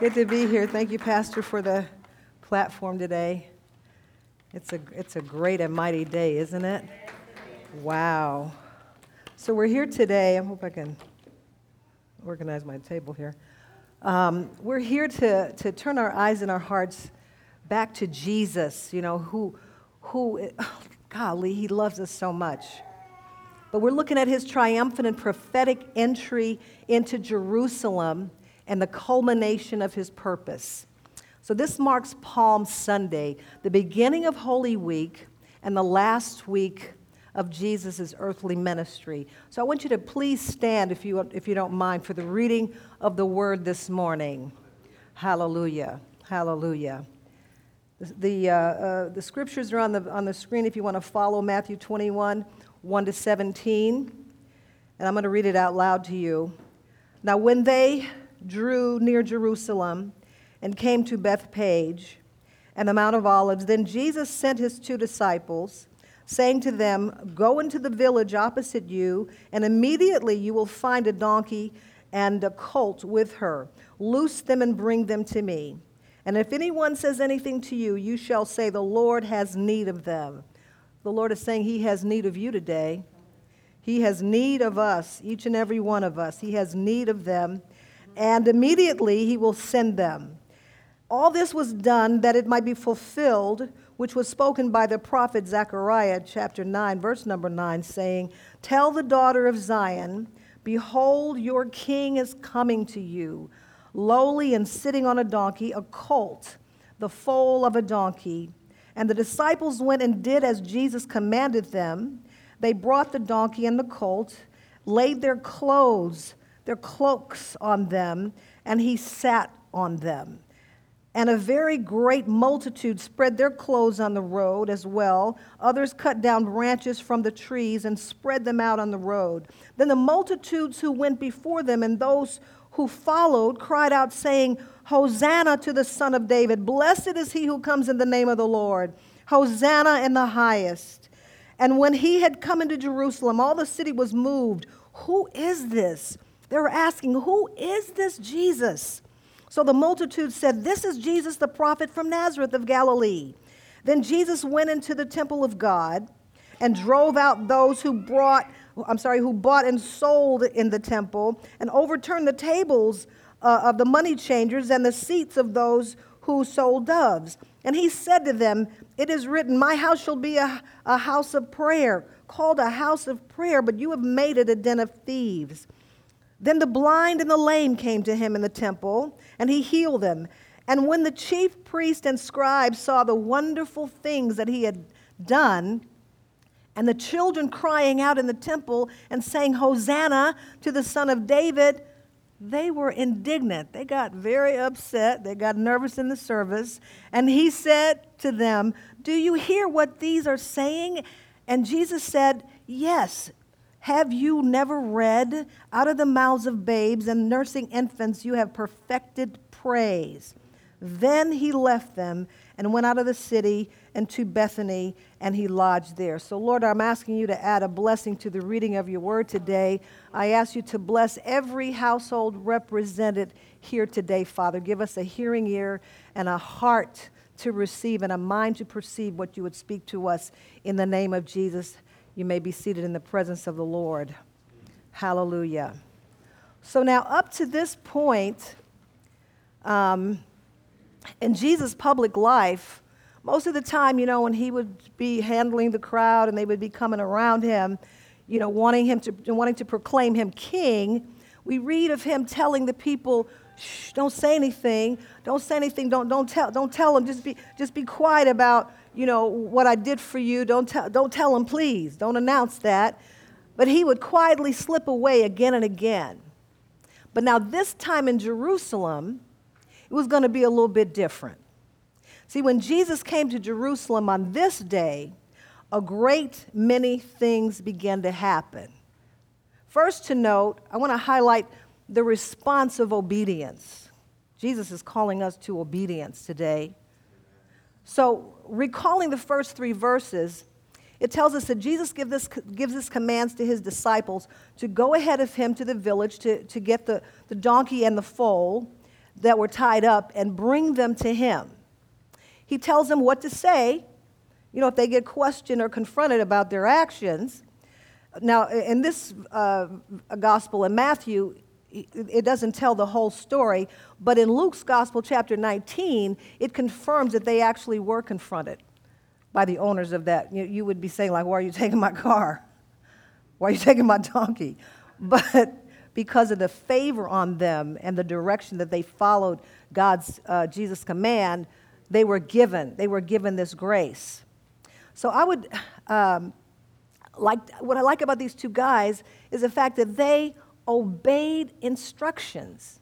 Good to be here. Thank you, Pastor, for the platform today. It's a, it's a great and mighty day, isn't it? Wow. So we're here today. I hope I can organize my table here. Um, we're here to, to turn our eyes and our hearts back to Jesus, you know, who, who oh, golly, he loves us so much. But we're looking at his triumphant and prophetic entry into Jerusalem and the culmination of his purpose. So, this marks Palm Sunday, the beginning of Holy Week, and the last week of Jesus' earthly ministry. So, I want you to please stand, if you, if you don't mind, for the reading of the word this morning. Hallelujah. Hallelujah. The, uh, uh, the scriptures are on the, on the screen if you want to follow Matthew 21, 1 to 17. And I'm going to read it out loud to you. Now, when they drew near Jerusalem and came to Bethphage and the Mount of Olives, then Jesus sent his two disciples, saying to them, Go into the village opposite you, and immediately you will find a donkey and a colt with her. Loose them and bring them to me. And if anyone says anything to you, you shall say, The Lord has need of them. The Lord is saying He has need of you today. He has need of us, each and every one of us. He has need of them and immediately he will send them. All this was done that it might be fulfilled, which was spoken by the prophet Zechariah, chapter 9, verse number 9, saying, Tell the daughter of Zion, Behold, your king is coming to you, lowly and sitting on a donkey, a colt, the foal of a donkey. And the disciples went and did as Jesus commanded them. They brought the donkey and the colt, laid their clothes their cloaks on them, and he sat on them. And a very great multitude spread their clothes on the road as well. Others cut down branches from the trees and spread them out on the road. Then the multitudes who went before them and those who followed cried out, saying, Hosanna to the Son of David! Blessed is he who comes in the name of the Lord! Hosanna in the highest! And when he had come into Jerusalem, all the city was moved. Who is this? They were asking, Who is this Jesus? So the multitude said, This is Jesus the prophet from Nazareth of Galilee. Then Jesus went into the temple of God and drove out those who brought, I'm sorry, who bought and sold in the temple and overturned the tables uh, of the money changers and the seats of those who sold doves. And he said to them, It is written, My house shall be a, a house of prayer, called a house of prayer, but you have made it a den of thieves. Then the blind and the lame came to him in the temple, and he healed them. And when the chief priest and scribes saw the wonderful things that he had done, and the children crying out in the temple and saying, Hosanna to the Son of David, they were indignant. They got very upset. They got nervous in the service. And he said to them, Do you hear what these are saying? And Jesus said, Yes. Have you never read, Out of the mouths of babes and nursing infants, you have perfected praise? Then he left them and went out of the city and to Bethany, and he lodged there. So, Lord, I'm asking you to add a blessing to the reading of your word today. I ask you to bless every household represented here today, Father. Give us a hearing ear and a heart to receive and a mind to perceive what you would speak to us in the name of Jesus. You may be seated in the presence of the Lord. Hallelujah. So, now up to this point um, in Jesus' public life, most of the time, you know, when he would be handling the crowd and they would be coming around him, you know, wanting him to wanting to proclaim him king, we read of him telling the people, Shh, don't say anything. Don't say anything. Don't, don't, tell, don't tell them. Just be, just be quiet about you know, what I did for you. Don't, tell, don't tell him, please. Don't announce that. But he would quietly slip away again and again. But now, this time in Jerusalem, it was going to be a little bit different. See, when Jesus came to Jerusalem on this day, a great many things began to happen. First, to note, I want to highlight the response of obedience. Jesus is calling us to obedience today. So, recalling the first three verses, it tells us that Jesus give this, gives this commands to his disciples to go ahead of him to the village to, to get the, the donkey and the foal. that were tied up and bring them to him. He tells them what to say, you know, if they get questioned or confronted about their actions. Now, in this uh, gospel in Matthew, it doesn't tell the whole story, but in Luke's gospel, chapter 19, it confirms that they actually were confronted by the owners of that. You, you would be saying, like, why are you taking my car? Why are you taking my donkey? But because of the favor on them and the direction that they followed God's, uh, Jesus' command, they were given, they were given this grace. So I would, um, like, what I like about these two guys is the fact that they obeyed instructions.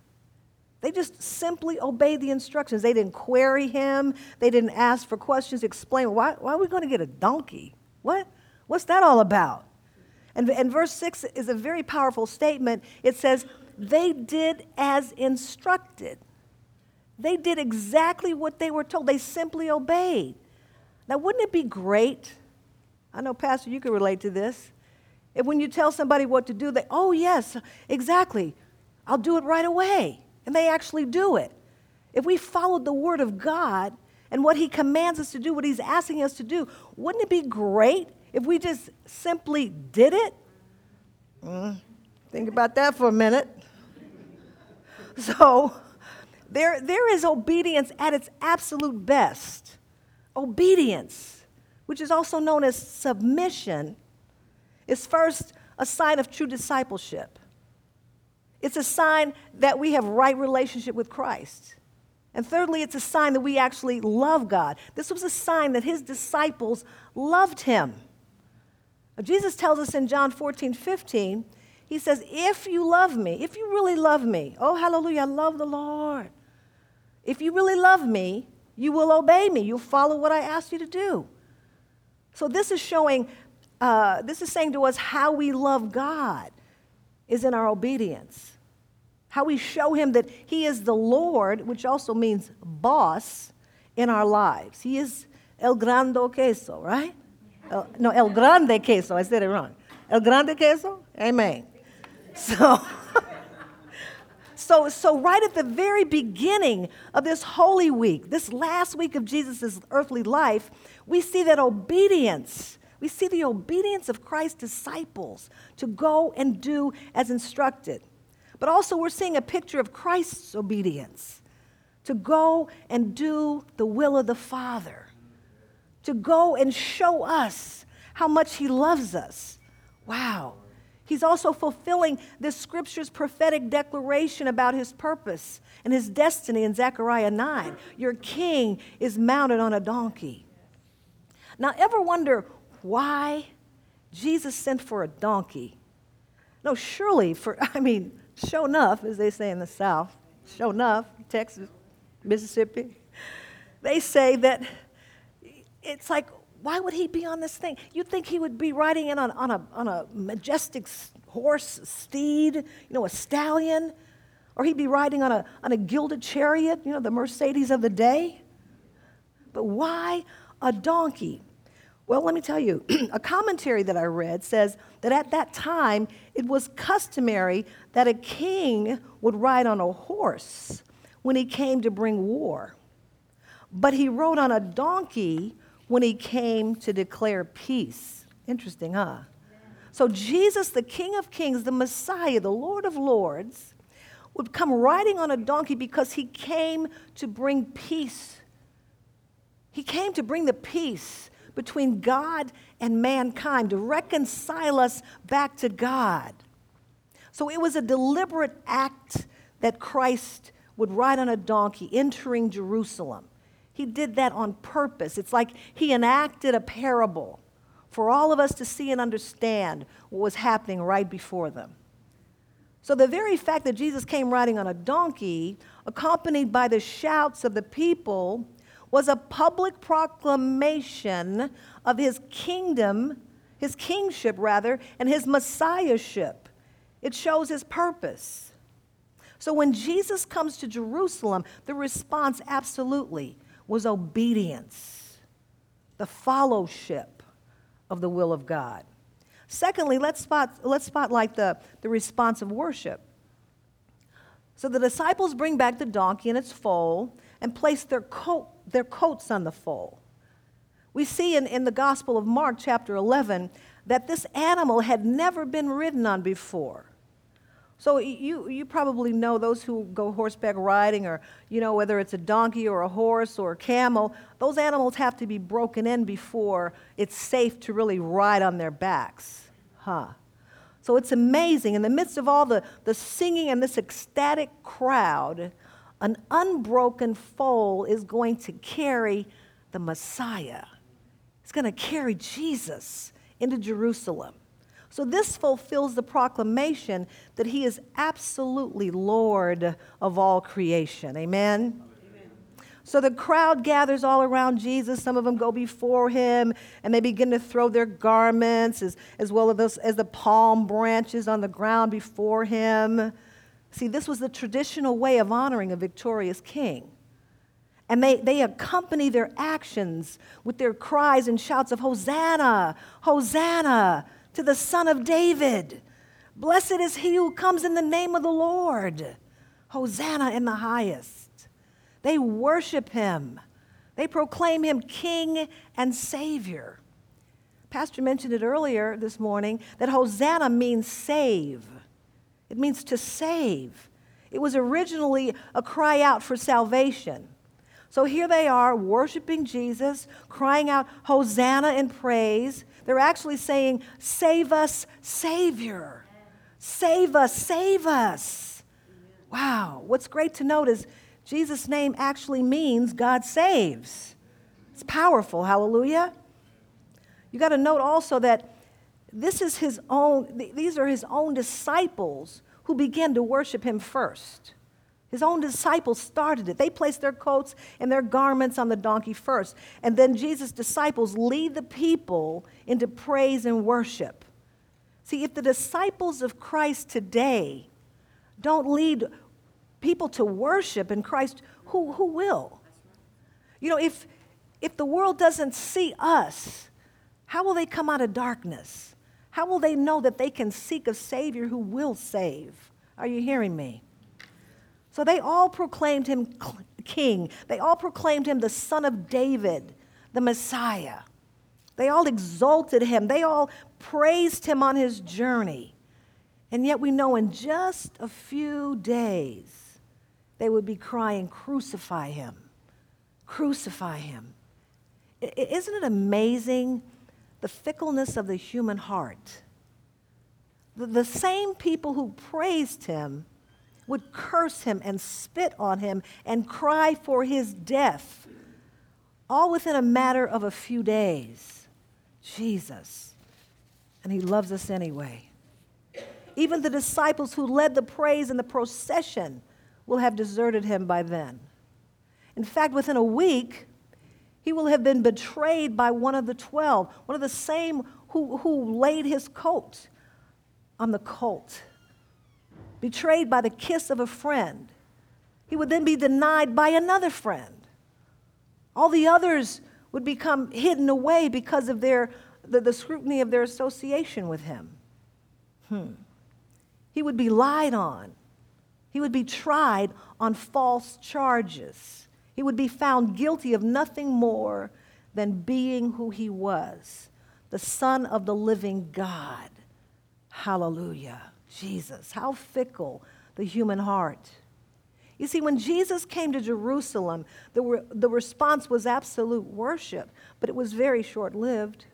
They just simply obeyed the instructions. They didn't query him. They didn't ask for questions, explain, why, why are we going to get a donkey? What? What's that all about? And, and verse 6 is a very powerful statement. It says, They did as instructed. They did exactly what they were told. They simply obeyed. Now, wouldn't it be great? I know, Pastor, you can relate to this. If when you tell somebody what to do, they, oh, yes, exactly, I'll do it right away. And they actually do it. If we followed the Word of God and what He commands us to do, what He's asking us to do, wouldn't it be great if we just simply did it? Mm, think about that for a minute. So, there, there is obedience at its absolute best. Obedience, which is also known as submission, is first a sign of true discipleship. It's a sign that we have right relationship with Christ. And thirdly, it's a sign that we actually love God. This was a sign that his disciples loved him. Now, Jesus tells us in John 14, 15, he says, If you love me, if you really love me, oh, hallelujah, I love the Lord. If you really love me, you will obey me. You'll follow what I ask you to do. So, this is showing uh, this is saying to us how we love God is in our obedience. How we show Him that He is the Lord, which also means boss, in our lives. He is El Grande Queso, right? El, no, El Grande Queso. I said it wrong. El Grande Queso? Amen. So. So, so, right at the very beginning of this Holy Week, this last week of Jesus' earthly life, we see that obedience we see the obedience of Christ's disciples to go and do as instructed. But also, we're seeing a picture of Christ's obedience to go and do the will of the Father, to go and show us how much He loves us. Wow. He's also fulfilling this scripture's prophetic declaration about his purpose and his destiny in Zechariah 9. Your king is mounted on a donkey. Now, ever wonder why Jesus sent for a donkey. No, surely for, I mean, show enough, as they say in the South, show enough, Texas, Mississippi. They say that it's like, why would he be on this thing? You'd think he would be riding in on, on, a, on a majestic horse, steed, you know, a stallion, or he'd be riding on a, on a gilded chariot, you know, the Mercedes of the day. But why a donkey? Well, let me tell you, a commentary that I read says that at that time it was customary that a king would ride on a horse when he came to bring war. But he rode on a donkey when he came to declare peace. Interesting, huh? So, Jesus, the King of Kings, the Messiah, the Lord of Lords, would come riding on a donkey because he came to bring peace. He came to bring the peace between God and mankind, to reconcile us back to God. So it was a deliberate act that Christ would ride on a donkey entering Jerusalem. He did that on purpose. It's like he enacted a parable for all of us to see and understand what was happening right before them. So, the very fact that Jesus came riding on a donkey, accompanied by the shouts of the people, was a public proclamation of his kingdom, his kingship rather, and his messiahship. It shows his purpose. So when Jesus comes to Jerusalem, the response absolutely was obedience, the fellowship of the will of God. Secondly, let's, spot, let's spotlight the, the response of worship. So the disciples bring back the donkey and its foal and place their, coat, their coats on the foal. We see in, in the Gospel of Mark, chapter 11, that this animal had never been ridden on before. So you, you probably know those who go horseback riding, or you know whether it's a donkey or a horse or a camel. Those animals have to be broken in before it's safe to really ride on their backs, huh? So it's amazing. In the midst of all the, the singing and this ecstatic crowd, an unbroken foal is going to carry the Messiah. It's going to carry Jesus into Jerusalem. So this fulfills the proclamation that he is absolutely Lord of all creation. Amen. So the crowd gathers all around Jesus. Some of them go before him and they begin to throw their garments as, as well as, as the palm branches on the ground before him. See, this was the traditional way of honoring a victorious king. And they, they accompany their actions with their cries and shouts of Hosanna, Hosanna to the Son of David. Blessed is he who comes in the name of the Lord. Hosanna in the highest. They worship him. They proclaim him king and savior. Pastor mentioned it earlier this morning that Hosanna means save. It means to save. It was originally a cry out for salvation. So here they are worshiping Jesus, crying out Hosanna in praise. They're actually saying, Save us, Savior. Save us, save us. Wow. What's great to note is Jesus' name actually means God saves. It's powerful. Hallelujah. You got to note also that this is his own, these are his own disciples who began to worship him first. His own disciples started it. They placed their coats and their garments on the donkey first. And then Jesus' disciples lead the people into praise and worship. See, if the disciples of Christ today don't lead people to worship in Christ, who, who will? You know, if, if the world doesn't see us, how will they come out of darkness? How will they know that they can seek a Savior who will save? Are you hearing me? So they all proclaimed him king. They all proclaimed him the son of David, the Messiah. They all exalted him. They all praised him on his journey. And yet we know in just a few days, they would be crying, Crucify him! Crucify him! Isn't it amazing the fickleness of the human heart? The same people who praised him would curse him and spit on him and cry for his death, all within a matter of a few days. Jesus. And he loves us anyway. Even the disciples who led the praise and the procession will have deserted him by then. In fact, within a week, he will have been betrayed by one of the twelve, one of the same who, who laid his coat on the colt betrayed by the kiss of a friend. He would then be denied by another friend. All the others would become hidden away because of their, the, the scrutiny of their association with him. Hmm. He would be lied on. He would be tried on false charges. He would be found guilty of nothing more than being who he was the Son of the living God. Hallelujah. Jesus, how fickle the human heart. You see, when Jesus came to Jerusalem, the, re- the response was absolute worship, but it was very short lived.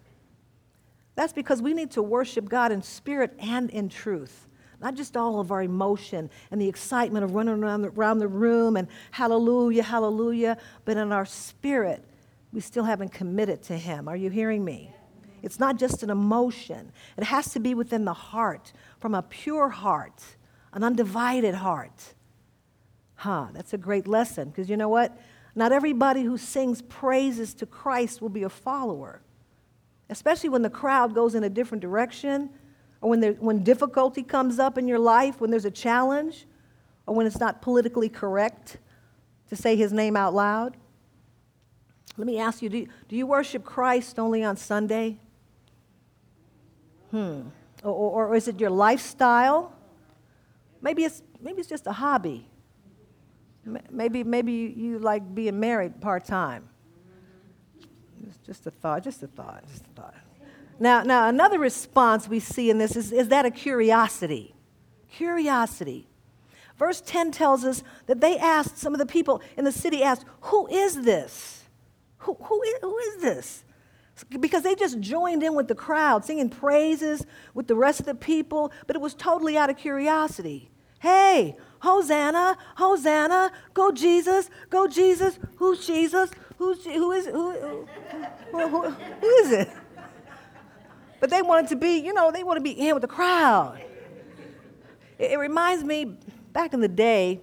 That's because we need to worship God in spirit and in truth, not just all of our emotion and the excitement of running around the, around the room and hallelujah, hallelujah, but in our spirit, we still haven't committed to Him. Are you hearing me? It's not just an emotion, it has to be within the heart, from a pure heart, an undivided heart. Huh, that's a great lesson because you know what? Not everybody who sings praises to Christ will be a follower, especially when the crowd goes in a different direction or when, there, when difficulty comes up in your life, when there's a challenge, or when it's not politically correct to say his name out loud. Let me ask you do, do you worship Christ only on Sunday? Hmm. Or, or, is it your lifestyle? Maybe it's, maybe it's just a hobby. Maybe, maybe you like being married part time. Just a thought, just a thought, just a thought. Now, now, another response we see in this is, is that a curiosity? Curiosity. Verse 10 tells us that they asked, some of the people in the city asked, Who is this? Who, who, is, who is this? Because they just joined in with the crowd, singing praises with the rest of the people, but it was totally out of curiosity. Hey, Hosanna, Hosanna, go Jesus, go Jesus. Who's Jesus? Who's, who is who, who, who, who is it? But they wanted to be, you know, they want to be in with the crowd. It, it reminds me back in the day,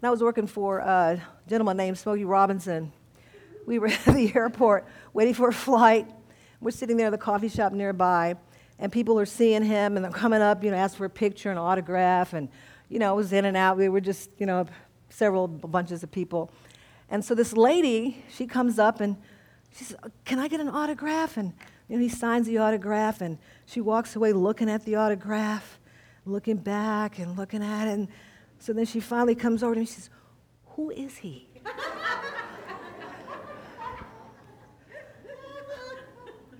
when I was working for a gentleman named Smokey Robinson. We were at the airport waiting for a flight. We're sitting there in the coffee shop nearby, and people are seeing him, and they're coming up, you know, asking for a picture and autograph, and you know, it was in and out. We were just, you know, several bunches of people. And so this lady, she comes up and she says, Can I get an autograph? And know, he signs the autograph and she walks away looking at the autograph, looking back and looking at it. And so then she finally comes over to me and she says, Who is he?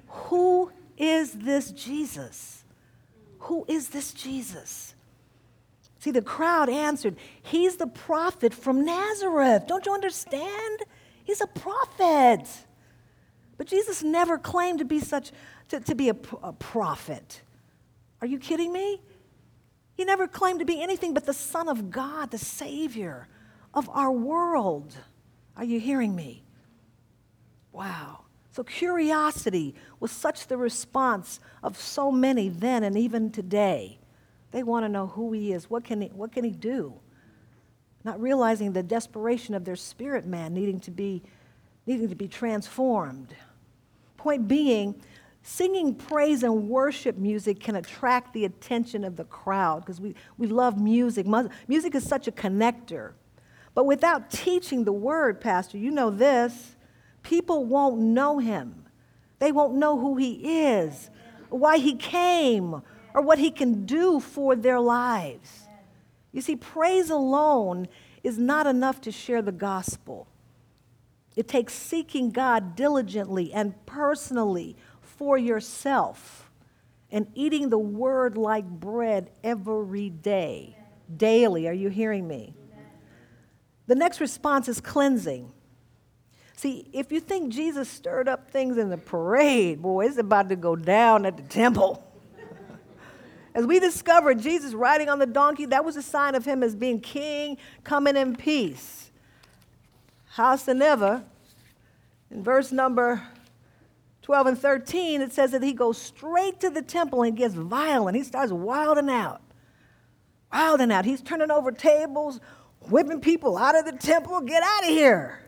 Who is this Jesus? Who is this Jesus? See, the crowd answered, He's the prophet from Nazareth. Don't you understand? He's a prophet. But Jesus never claimed to be such, to, to be a, a prophet. Are you kidding me? He never claimed to be anything but the Son of God, the Savior of our world. Are you hearing me? Wow. So, curiosity was such the response of so many then and even today. They want to know who he is. What can he, what can he do? Not realizing the desperation of their spirit man needing to be, needing to be transformed. Point being, singing praise and worship music can attract the attention of the crowd because we, we love music. Music is such a connector. But without teaching the word, Pastor, you know this, people won't know him. They won't know who he is, why he came, or what He can do for their lives. You see, praise alone is not enough to share the gospel. It takes seeking God diligently and personally for yourself and eating the word like bread every day, daily. Are you hearing me? The next response is cleansing. See, if you think Jesus stirred up things in the parade, boy, it's about to go down at the temple. As we discovered Jesus riding on the donkey, that was a sign of him as being king, coming in peace. Howsoever, in verse number 12 and 13, it says that he goes straight to the temple and gets violent. He starts wilding out. Wilding out. He's turning over tables, whipping people out of the temple. Get out of here.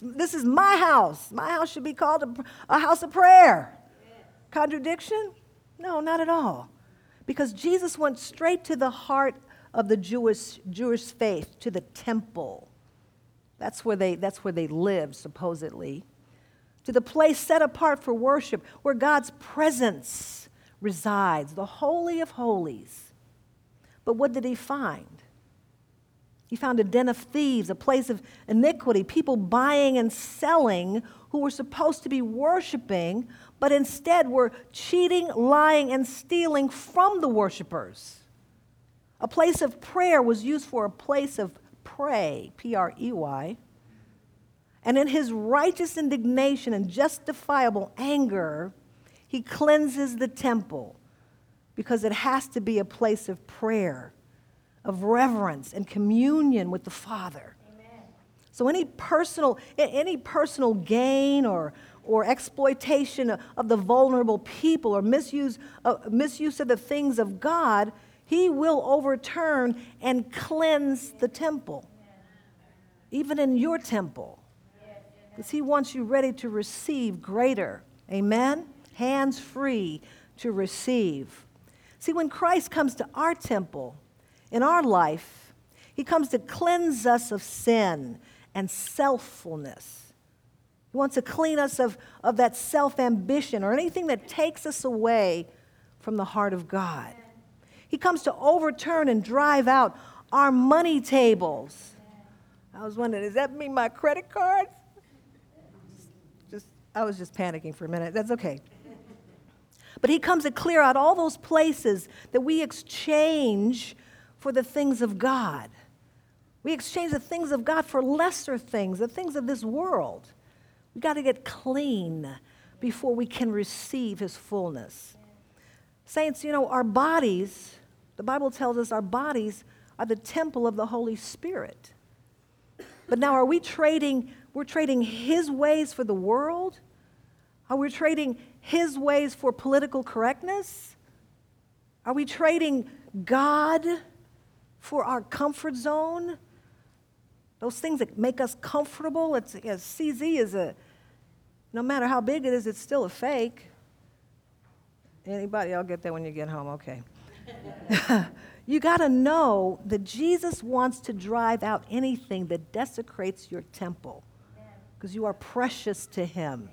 This, is my house. My house should be called a, a house of prayer. Contradiction? No, not at all. Because Jesus went straight to the heart of the Jewish, Jewish faith, to the temple. That's where, they, that's where they lived, supposedly. To the place set apart for worship, where God's presence resides, the Holy of Holies. But what did he find? He found a den of thieves, a place of iniquity, people buying and selling who were supposed to be worshiping but instead were cheating, lying, and stealing from the worshipers. A place of prayer was used for a place of pray, P R E Y. And in his righteous indignation and justifiable anger, he cleanses the temple because it has to be a place of prayer, of reverence, and communion with the Father. Amen. So any personal, any personal gain or, or exploitation of the vulnerable people or misuse, uh, misuse of the things of God, he will overturn and cleanse the temple, even in your temple, because he wants you ready to receive greater. Amen? Hands free to receive. See, when Christ comes to our temple, in our life, he comes to cleanse us of sin and selffulness. He wants to clean us of, of that self ambition or anything that takes us away from the heart of God. He comes to overturn and drive out our money tables. I was wondering, does that mean my credit cards? Just, I was just panicking for a minute. That's okay. But he comes to clear out all those places that we exchange for the things of God. We exchange the things of God for lesser things, the things of this world. We got to get clean before we can receive his fullness. Saints, you know, our bodies, the Bible tells us our bodies are the temple of the Holy Spirit. But now are we trading, we're trading his ways for the world? Are we trading his ways for political correctness? Are we trading God for our comfort zone? Those things that make us comfortable. It's, CZ is a, no matter how big it is, it's still a fake. Anybody? I'll get that when you get home. Okay. you got to know that Jesus wants to drive out anything that desecrates your temple because you are precious to him.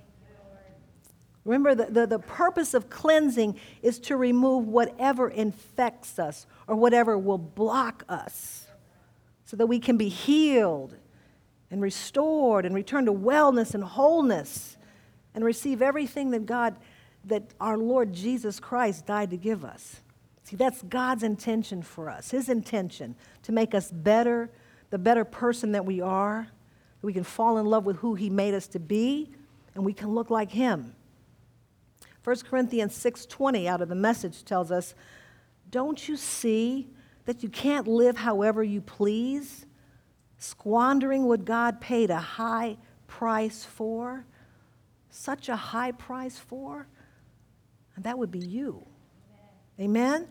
Remember, the, the, the, purpose of cleansing is to remove whatever infects us or whatever will block us so that we can be healed and restored and return to wellness and wholeness and receive everything that God, that our Lord Jesus Christ died to give us. See, that's God's intention for us, His intention to make us better, the better person that we are. We can fall in love with who He made us to be, and we can look like Him. 1 Corinthians 6:20 out of the message tells us, "Don't you see that you can't live however you please, squandering what God paid a high price for? Such a high price for? And that would be you. Amen?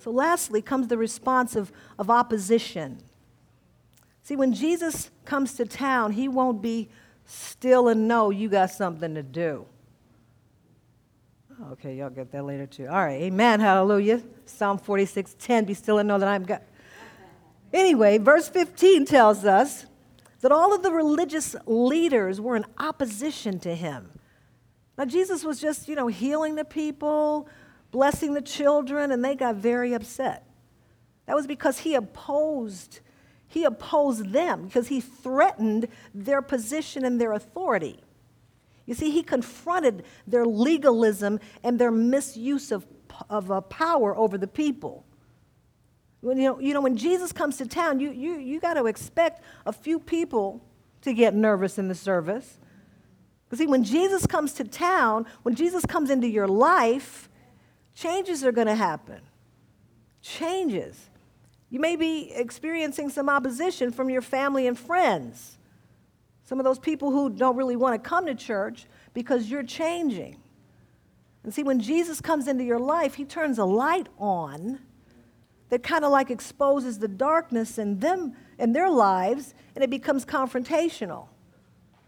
So, lastly, comes the response of, of opposition. See, when Jesus comes to town, he won't be still and know you got something to do. Oh, okay, y'all get that later too. All right, amen, hallelujah. Psalm 46 10, be still and know that I'm God. Anyway, verse 15 tells us that all of the religious leaders were in opposition to him. Now, Jesus was just, you know, healing the people, blessing the children, and they got very upset. That was because he opposed, he opposed them, because he threatened their position and their authority. You see, he confronted their legalism and their misuse of, of uh, power over the people. When, you, know, you know, when Jesus comes to town, you, you, you got to expect a few people to get nervous in the service. Because, see, when Jesus comes to town, when Jesus comes into your life, changes are going to happen. Changes. You may be experiencing some opposition from your family and friends. Some of those people who don't really want to come to church because you're changing. And see, when Jesus comes into your life, he turns a light on that kind of like exposes the darkness in them in their lives and it becomes confrontational.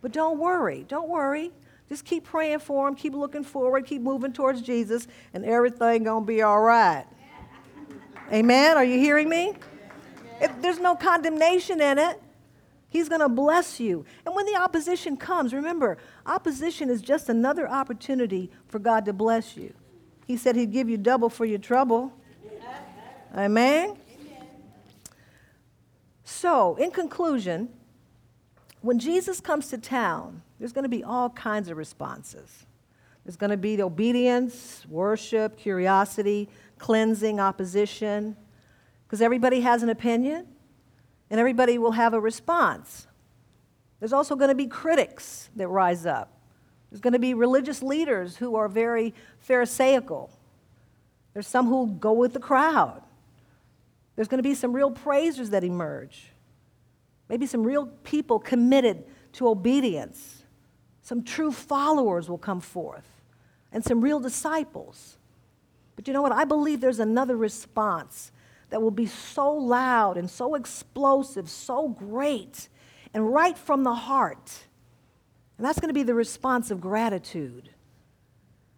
But don't worry, don't worry. Just keep praying for them, keep looking forward, keep moving towards Jesus, and everything gonna be all right. Amen. Are you hearing me? If there's no condemnation in it. He's going to bless you. And when the opposition comes, remember, opposition is just another opportunity for God to bless you. He said He'd give you double for your trouble. Amen? Amen? So, in conclusion, when Jesus comes to town, there's going to be all kinds of responses. There's going to be obedience, worship, curiosity, cleansing, opposition, because everybody has an opinion and everybody will have a response. There's also going to be critics that rise up. There's going to be religious leaders who are very Pharisaical. There's some who go with the crowd. There's going to be some real praisers that emerge. Maybe some real people committed to obedience. Some true followers will come forth, and some real disciples. But you know what? I believe there's another response that will be so loud and so explosive, so great, and right from the heart. And that's going to be the response of gratitude.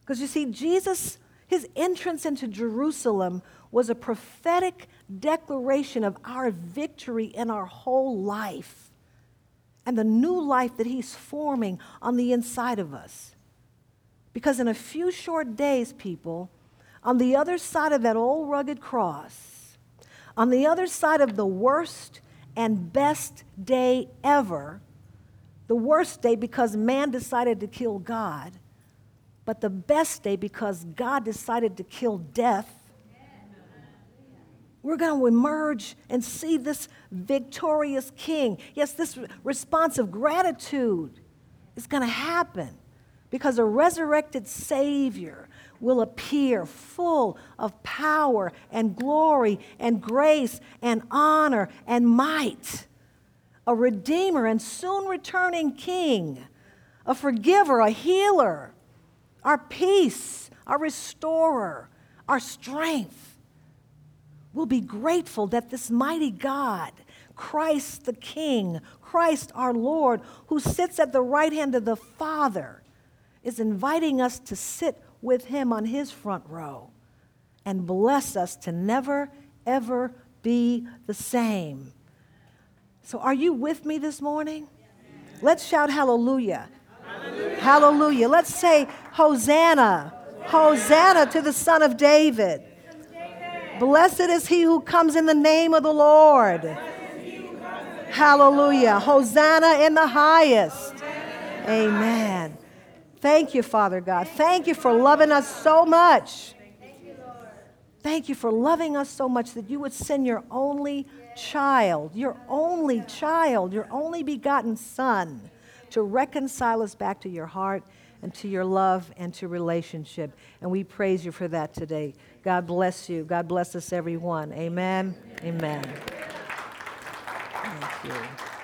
Because you see, Jesus, his entrance into Jerusalem was a prophetic declaration of our victory in our whole life and the new life that he's forming on the inside of us. Because in a few short days, people, on the other side of that old rugged cross, on the other side of the worst and best day ever. The worst day because man decided to kill God, but the best day because God decided to kill death. We're going to emerge and see this victorious king. Yes, this response of gratitude is going to happen because a resurrected Savior will appear full of power and glory and grace and honor and might. A redeemer and soon returning king, a forgiver, a healer, our peace, our restorer, our strength. We'll be grateful that this mighty God, Christ the King, Christ our Lord, who sits at the right hand of the Father, is inviting us to sit with him on his front row and bless us to never, ever be the same. So, are you with me this morning? Let's shout hallelujah. Hallelujah. hallelujah. Let's say Hosanna. Hosanna to the Son of David. Blessed is he who comes in the name of the Lord. Hallelujah. Hosanna in the highest. Amen. Thank you, Father God. Thank you for loving us so much. Thank you Lord. Thank you for loving us so much that you would send your only child, your only child, your only begotten Son to reconcile us back to your heart and to your love and to relationship. And we praise you for that today. God bless you. God bless us, everyone. Amen. Amen. Thank you.